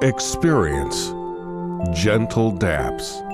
Experience Gentle Daps.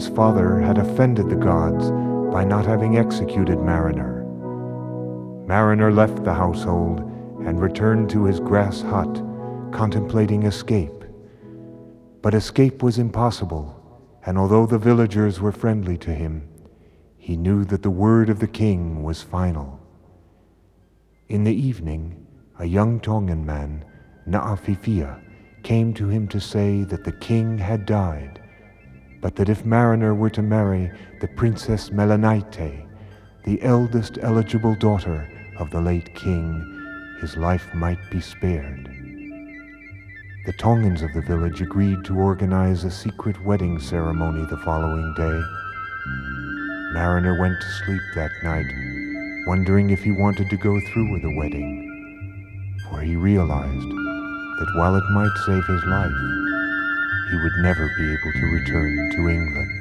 His father had offended the gods by not having executed Mariner. Mariner left the household and returned to his grass hut, contemplating escape. But escape was impossible, and although the villagers were friendly to him, he knew that the word of the king was final. In the evening, a young Tongan man, Naafifia, came to him to say that the king had died, but that if Mariner were to marry the Princess Melanaite, the eldest eligible daughter of the late king, his life might be spared. The Tongans of the village agreed to organize a secret wedding ceremony the following day. Mariner went to sleep that night, wondering if he wanted to go through with the wedding, for he realized that while it might save his life, he would never be able to return to England.